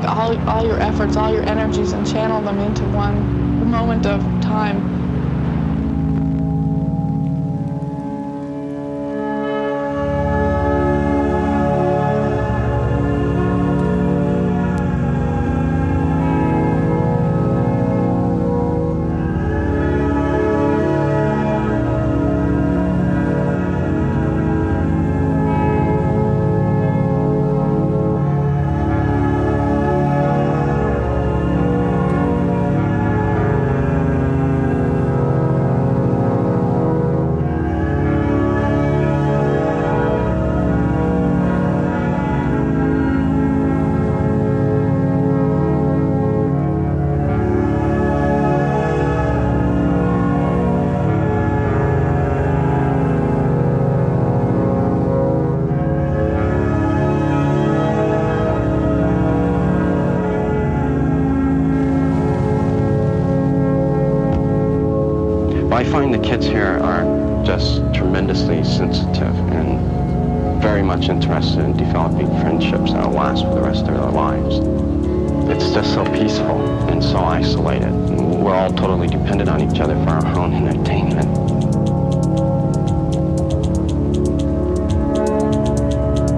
take all, all your efforts, all your energies, and channel them into one moment of time. The kids here are just tremendously sensitive and very much interested in developing friendships that will last for the rest of their lives. It's just so peaceful and so isolated. We're all totally dependent on each other for our own entertainment.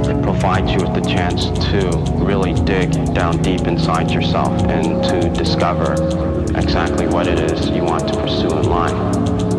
It provides you with the chance to really dig down deep inside yourself and to discover exactly what it is you want to pursue in life.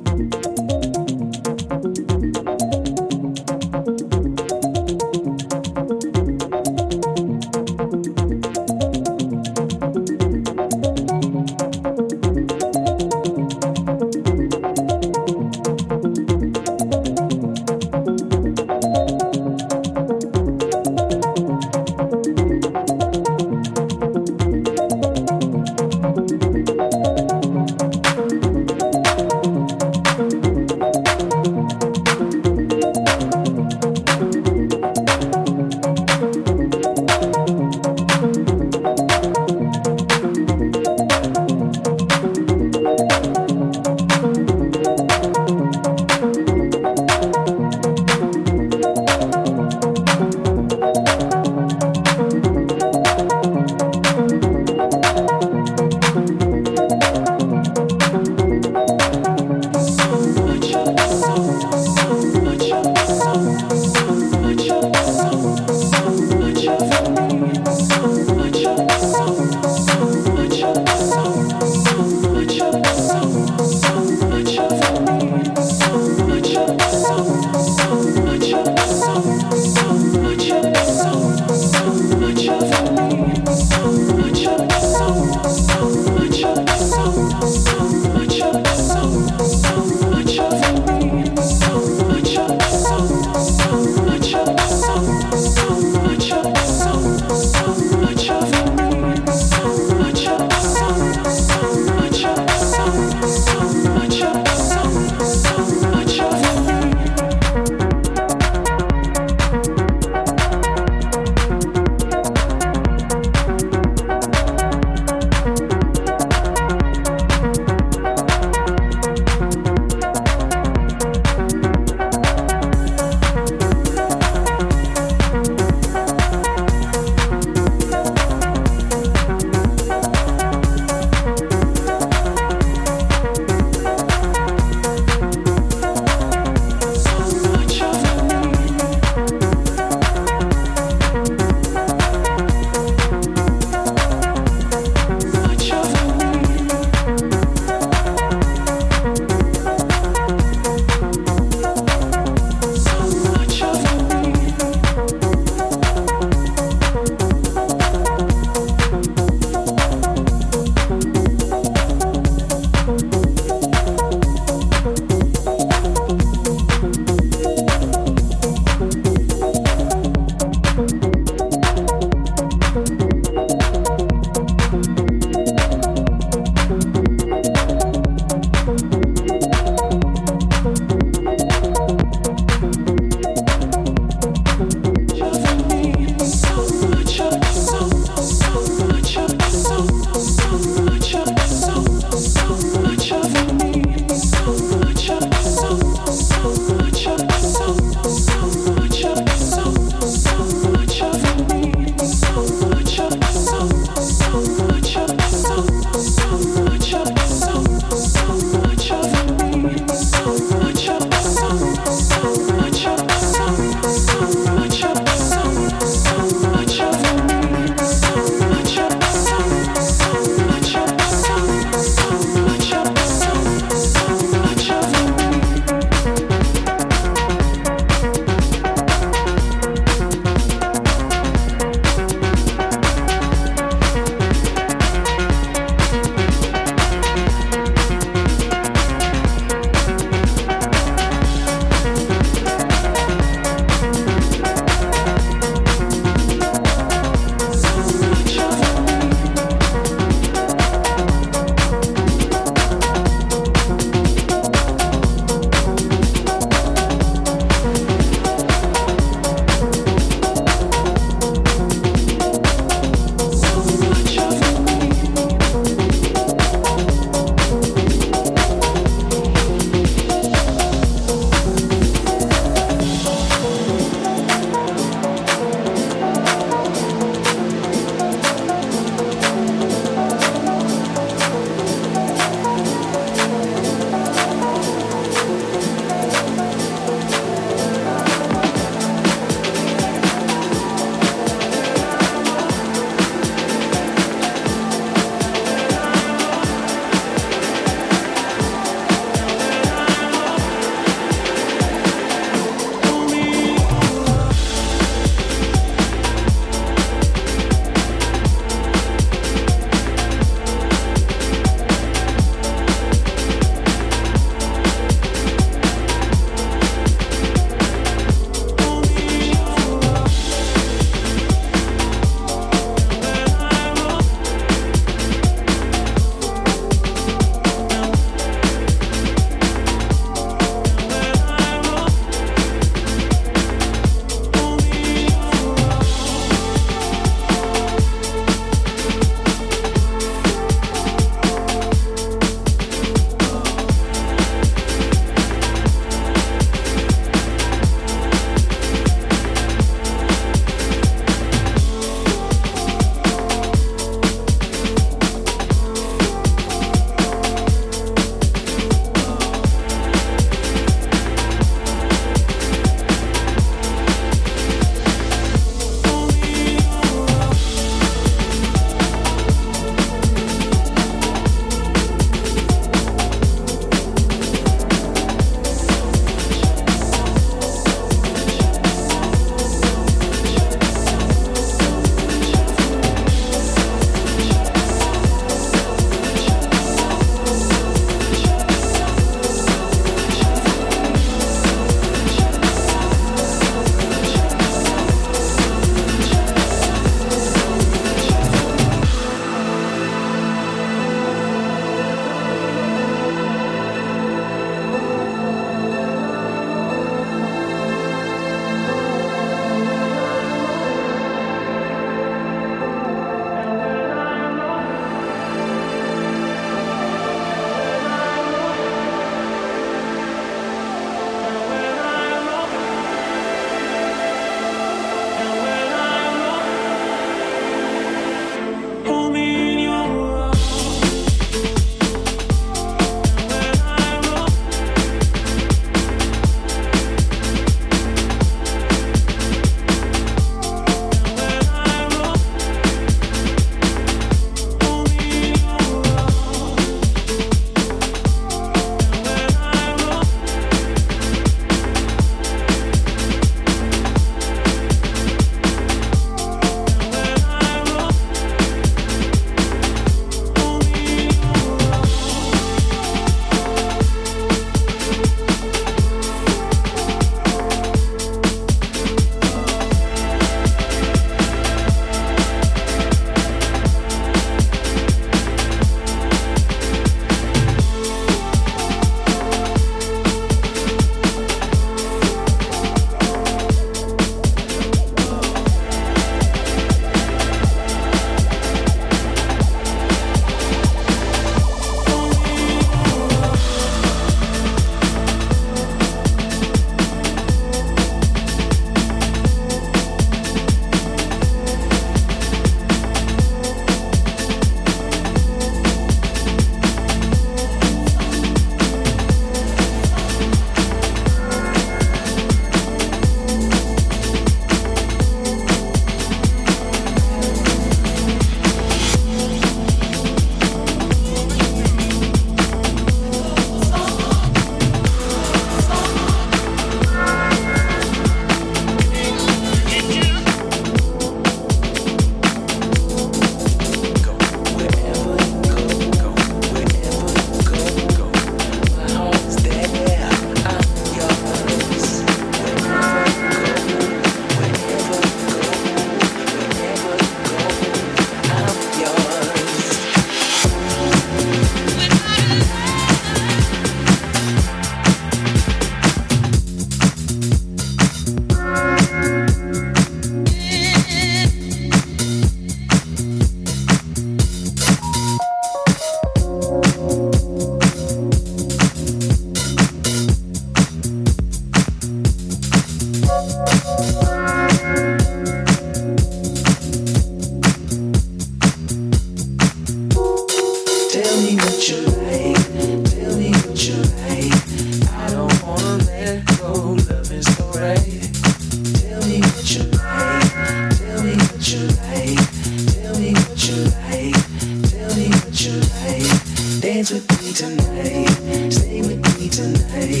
Dance with me tonight. Stay with me tonight.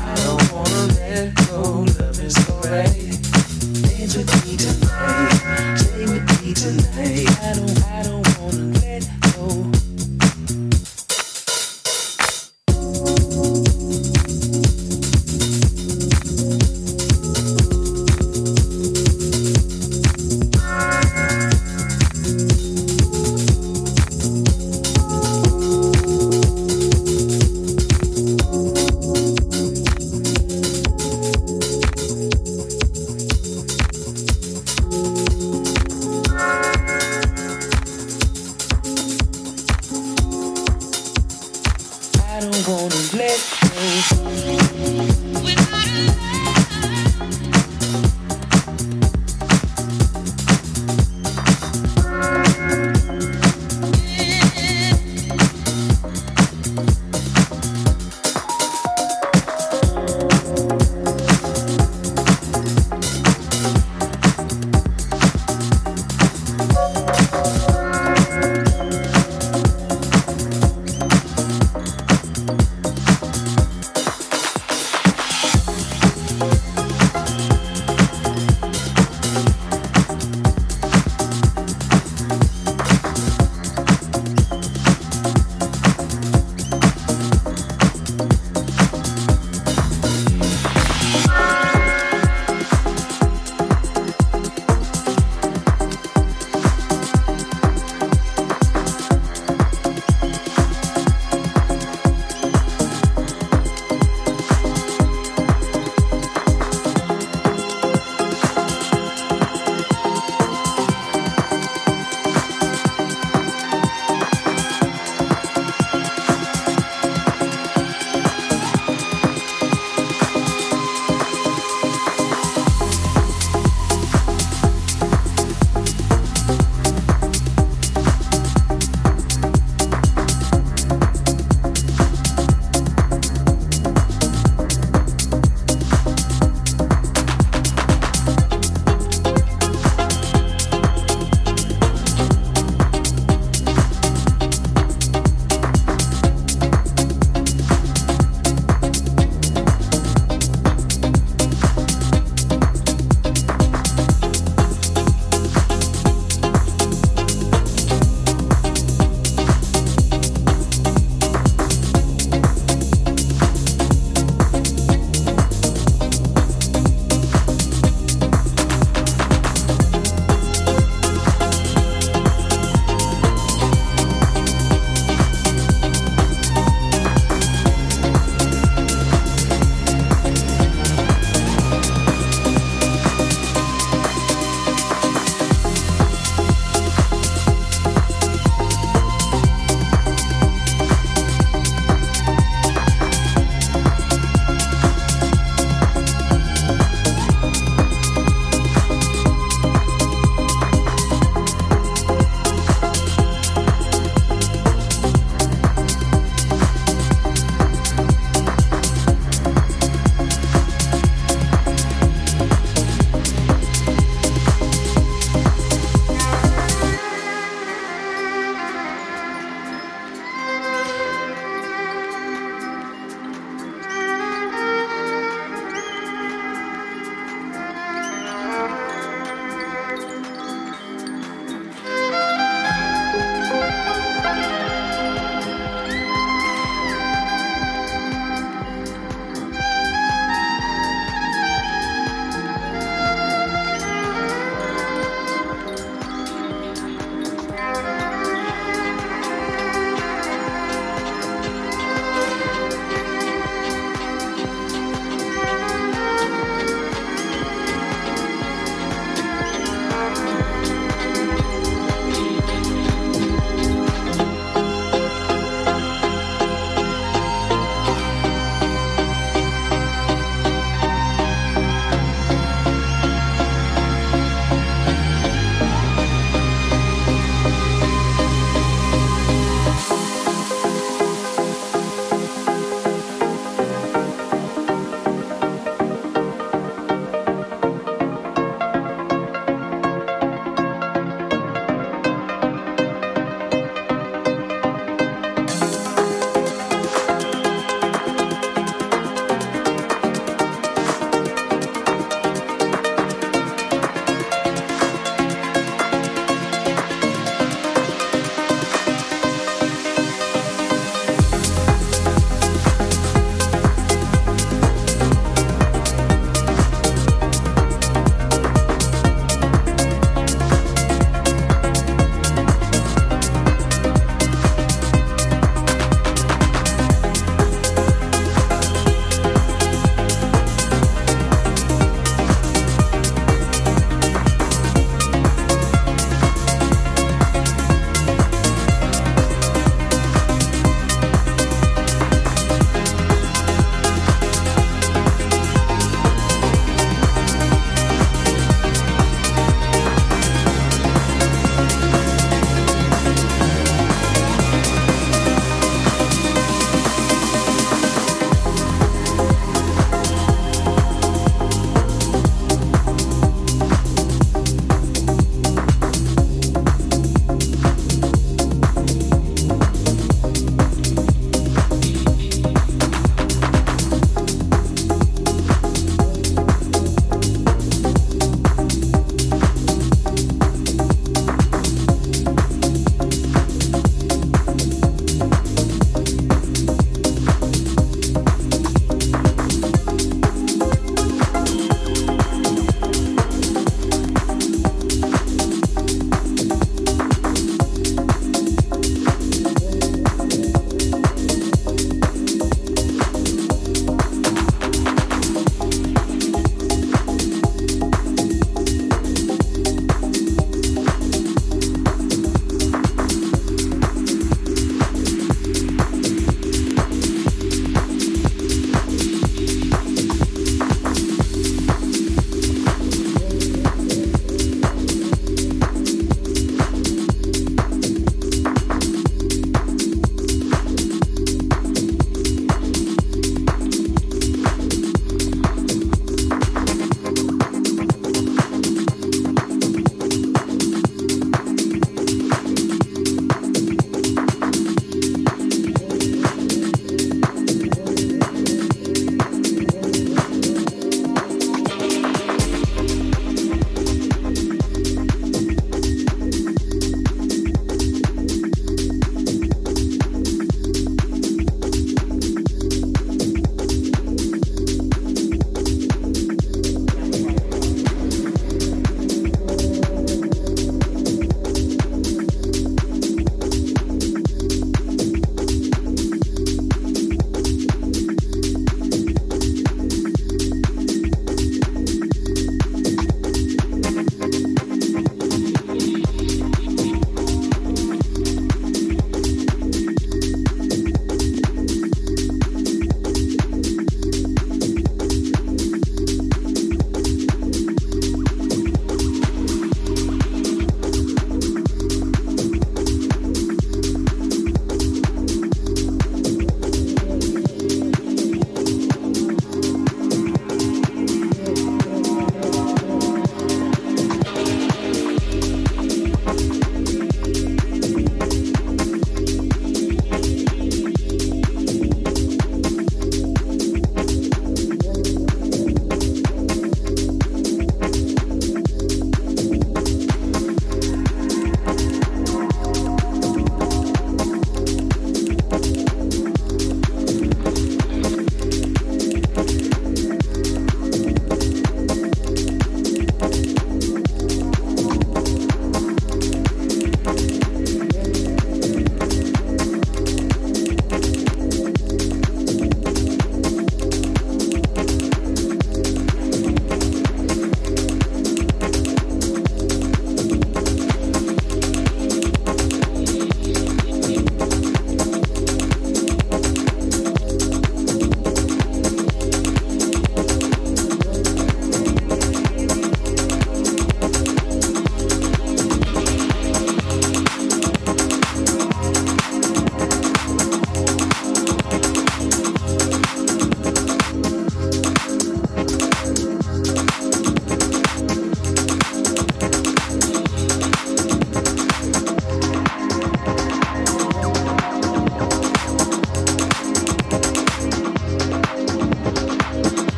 I don't wanna let go. Love is alright. Dance with me tonight. Stay with me tonight. I don't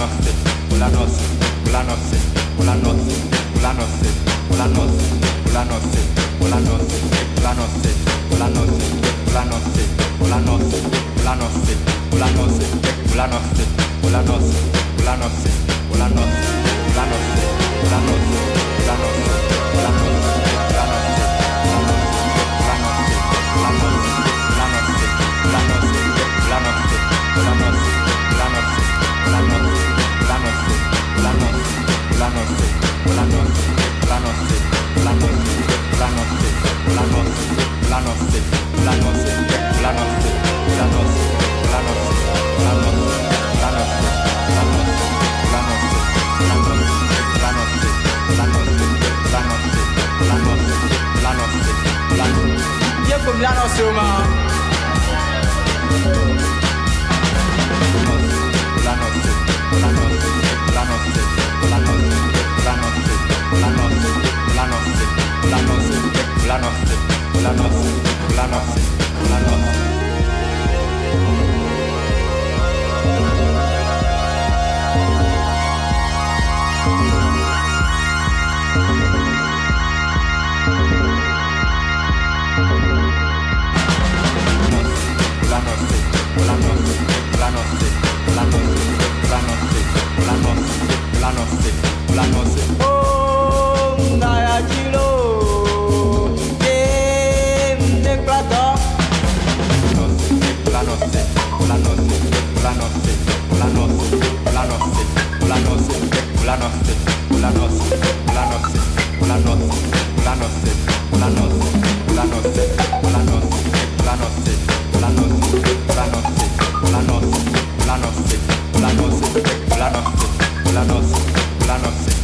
noche, por la noche, por la noche, por la noche, por la noche, por la noche, por la noche, por la noche, por la noche, por la noche, por la noche, por la noche, por la noche, por la noche, por la noche, por la noche, por la noche, por la noche, por la noche, por la noche. Blanos, blanos, blanos, blanos, blanos, La noce, la noce, la noce, la noce, la noce, la noce, la noce, la noce, la noce, la noce. la noche, la noche, la noche, la noche, la noche.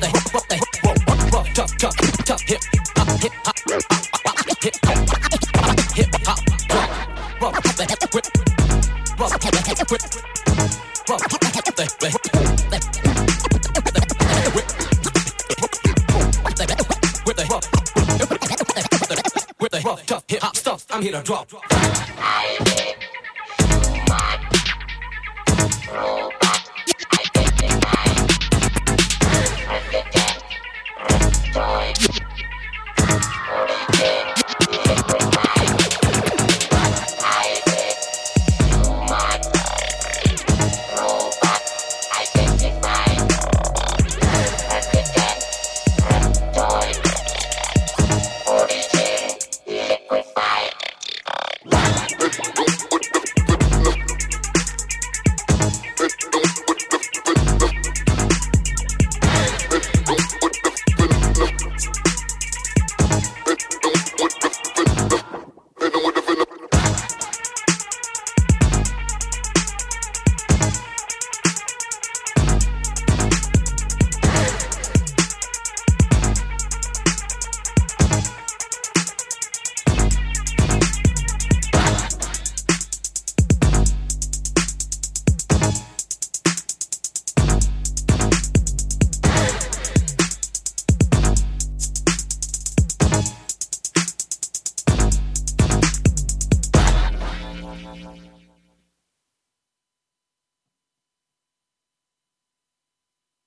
The hip hop, the hip hop, rough, tough, tough, tough, hip hop, hip hop, hip hop, hip hop, drop, rough, the hip whip, rough, the hip whip, rough,